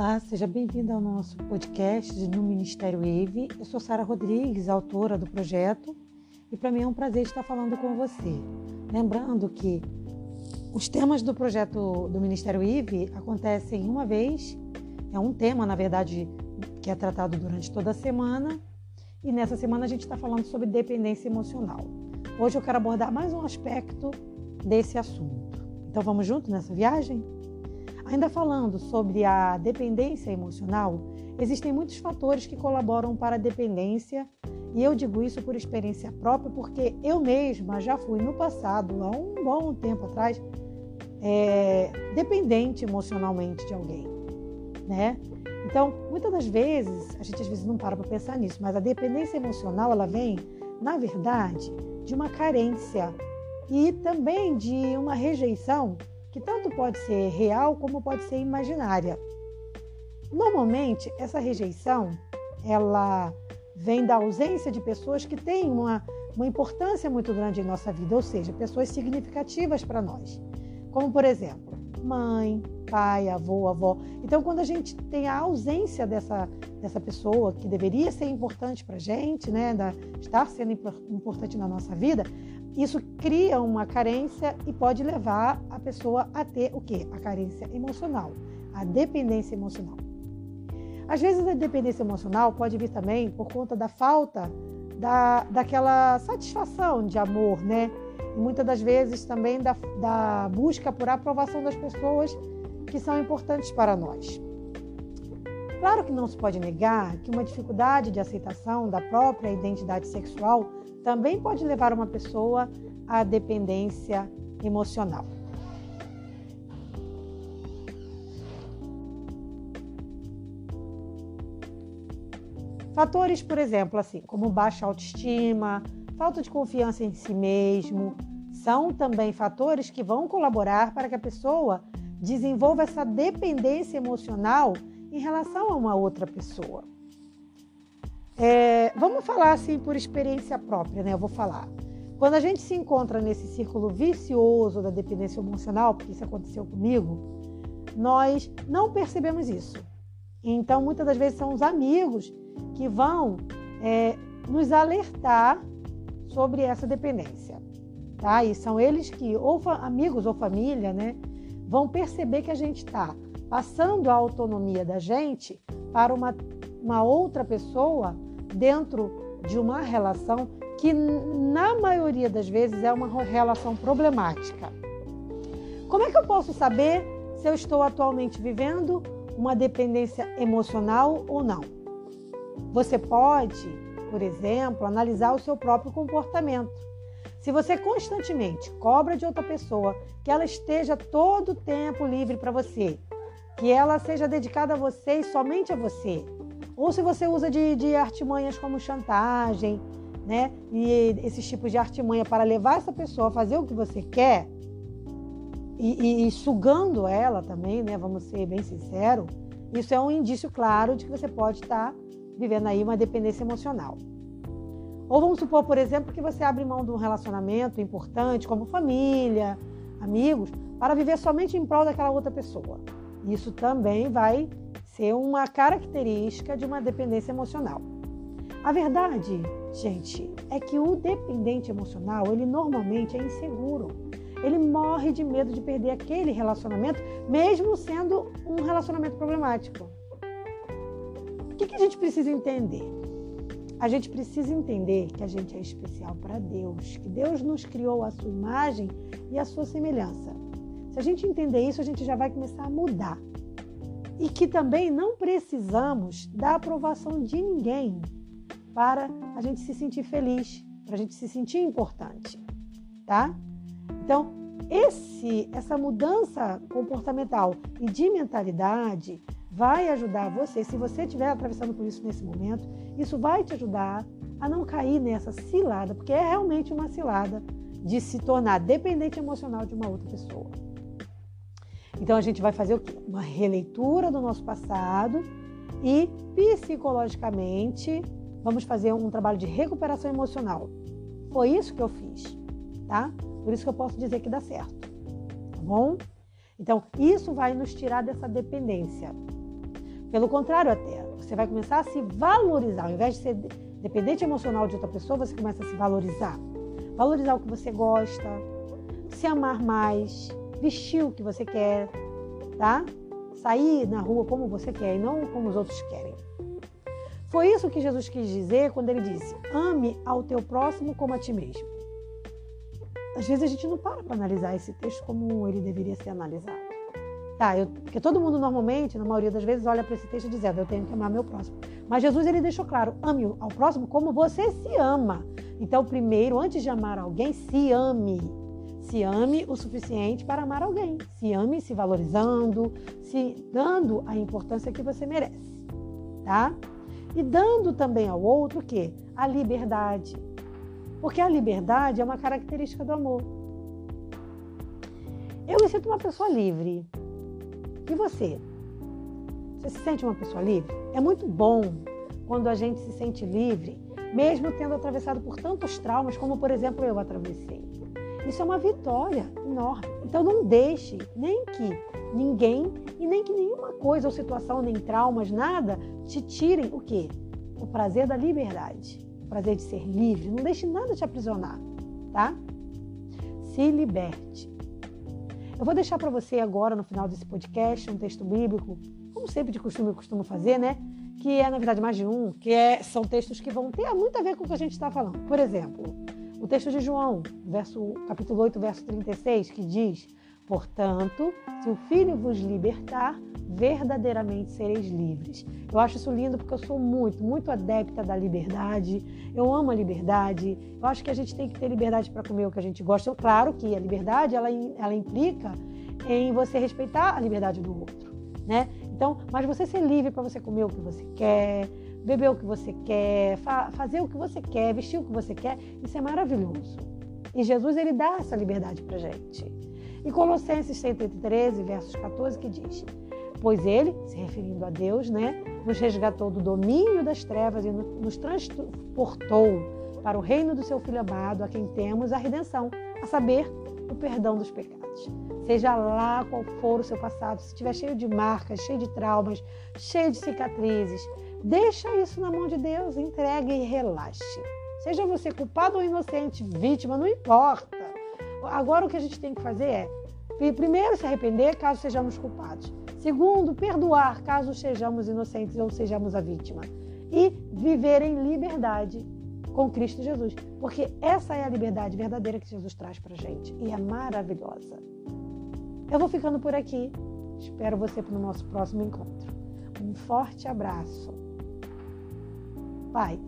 Olá, seja bem-vindo ao nosso podcast no Ministério IVE. Eu sou Sara Rodrigues, autora do projeto, e para mim é um prazer estar falando com você. Lembrando que os temas do projeto do Ministério IVE acontecem uma vez, é um tema, na verdade, que é tratado durante toda a semana, e nessa semana a gente está falando sobre dependência emocional. Hoje eu quero abordar mais um aspecto desse assunto. Então vamos junto nessa viagem? Ainda falando sobre a dependência emocional, existem muitos fatores que colaboram para a dependência, e eu digo isso por experiência própria, porque eu mesma já fui no passado, há um bom tempo atrás, é, dependente emocionalmente de alguém, né? Então, muitas das vezes, a gente às vezes não para para pensar nisso, mas a dependência emocional, ela vem, na verdade, de uma carência e também de uma rejeição que tanto pode ser real como pode ser imaginária. Normalmente, essa rejeição, ela vem da ausência de pessoas que têm uma, uma importância muito grande em nossa vida, ou seja, pessoas significativas para nós. Como, por exemplo, mãe, pai, avô, avó. Então, quando a gente tem a ausência dessa, dessa pessoa que deveria ser importante para a gente, né, da, estar sendo importante na nossa vida, isso cria uma carência e pode levar a pessoa a ter o quê? A carência emocional, a dependência emocional. Às vezes a dependência emocional pode vir também por conta da falta da, daquela satisfação de amor, né? E muitas das vezes também da, da busca por aprovação das pessoas que são importantes para nós. Claro que não se pode negar que uma dificuldade de aceitação da própria identidade sexual também pode levar uma pessoa à dependência emocional. Fatores, por exemplo, assim, como baixa autoestima, falta de confiança em si mesmo, são também fatores que vão colaborar para que a pessoa desenvolva essa dependência emocional em relação a uma outra pessoa. É, vamos falar assim por experiência própria, né? Eu vou falar. Quando a gente se encontra nesse círculo vicioso da dependência emocional, porque isso aconteceu comigo, nós não percebemos isso. Então, muitas das vezes são os amigos que vão é, nos alertar sobre essa dependência, tá? E são eles que, ou amigos ou família, né, vão perceber que a gente está passando a autonomia da gente para uma, uma outra pessoa dentro de uma relação que, na maioria das vezes, é uma relação problemática. Como é que eu posso saber se eu estou atualmente vivendo uma dependência emocional ou não? Você pode, por exemplo, analisar o seu próprio comportamento. Se você constantemente cobra de outra pessoa que ela esteja todo o tempo livre para você, que ela seja dedicada a você e somente a você, ou se você usa de, de artimanhas como chantagem, né? E esses tipos de artimanha para levar essa pessoa a fazer o que você quer, e, e, e sugando ela também, né? Vamos ser bem sinceros, isso é um indício claro de que você pode estar vivendo aí uma dependência emocional. Ou vamos supor, por exemplo, que você abre mão de um relacionamento importante, como família, amigos, para viver somente em prol daquela outra pessoa. Isso também vai ser uma característica de uma dependência emocional. A verdade, gente, é que o dependente emocional, ele normalmente é inseguro. Ele morre de medo de perder aquele relacionamento, mesmo sendo um relacionamento problemático. O que, que a gente precisa entender? A gente precisa entender que a gente é especial para Deus, que Deus nos criou a sua imagem e a sua semelhança. Se a gente entender isso, a gente já vai começar a mudar e que também não precisamos da aprovação de ninguém para a gente se sentir feliz, para a gente se sentir importante, tá? Então, esse, essa mudança comportamental e de mentalidade vai ajudar você, se você estiver atravessando por isso nesse momento, isso vai te ajudar a não cair nessa cilada, porque é realmente uma cilada de se tornar dependente emocional de uma outra pessoa. Então a gente vai fazer o quê? Uma releitura do nosso passado e psicologicamente vamos fazer um trabalho de recuperação emocional. Foi isso que eu fiz, tá? Por isso que eu posso dizer que dá certo, tá bom? Então, isso vai nos tirar dessa dependência. Pelo contrário, até, você vai começar a se valorizar. Ao invés de ser dependente emocional de outra pessoa, você começa a se valorizar. Valorizar o que você gosta, se amar mais, vestir o que você quer, tá? Sair na rua como você quer e não como os outros querem. Foi isso que Jesus quis dizer quando ele disse: ame ao teu próximo como a ti mesmo. Às vezes a gente não para para analisar esse texto como ele deveria ser analisado. Tá, eu, porque todo mundo normalmente, na maioria das vezes, olha para esse texto dizendo: eu tenho que amar meu próximo. Mas Jesus ele deixou claro: ame ao próximo como você se ama. Então, primeiro, antes de amar alguém, se ame. Se ame o suficiente para amar alguém. Se ame se valorizando, se dando a importância que você merece, tá? e dando também ao outro o quê? A liberdade. Porque a liberdade é uma característica do amor. Eu me sinto uma pessoa livre. E você? Você se sente uma pessoa livre? É muito bom quando a gente se sente livre, mesmo tendo atravessado por tantos traumas, como por exemplo eu atravessei. Isso é uma vitória enorme. Então não deixe nem que ninguém e nem que nenhuma coisa ou situação, nem traumas, nada, te tirem o quê? O prazer da liberdade, o prazer de ser livre. Não deixe nada te aprisionar, tá? Se liberte. Eu vou deixar para você agora, no final desse podcast, um texto bíblico, como sempre de costume eu costumo fazer, né? Que é, na verdade, mais de um, que é, são textos que vão ter muito a ver com o que a gente está falando. Por exemplo, o texto de João, verso, capítulo 8, verso 36, que diz: Portanto, se o Filho vos libertar, verdadeiramente sereis livres. Eu acho isso lindo porque eu sou muito, muito adepta da liberdade. Eu amo a liberdade. Eu acho que a gente tem que ter liberdade para comer o que a gente gosta. Claro que a liberdade ela, ela implica em você respeitar a liberdade do outro, né? Então, mas você ser livre para você comer o que você quer, beber o que você quer, fa fazer o que você quer, vestir o que você quer, isso é maravilhoso. E Jesus ele dá essa liberdade para gente. E Colossenses 113, versos 14, que diz: Pois ele, se referindo a Deus, né, nos resgatou do domínio das trevas e nos transportou para o reino do seu Filho amado, a quem temos a redenção, a saber, o perdão dos pecados. Seja lá qual for o seu passado, se estiver cheio de marcas, cheio de traumas, cheio de cicatrizes, deixa isso na mão de Deus, entregue e relaxe. Seja você culpado ou inocente, vítima, não importa. Agora o que a gente tem que fazer é, primeiro, se arrepender caso sejamos culpados. Segundo, perdoar caso sejamos inocentes ou sejamos a vítima. E viver em liberdade com Cristo Jesus. Porque essa é a liberdade verdadeira que Jesus traz para gente. E é maravilhosa. Eu vou ficando por aqui. Espero você para o nosso próximo encontro. Um forte abraço. Bye.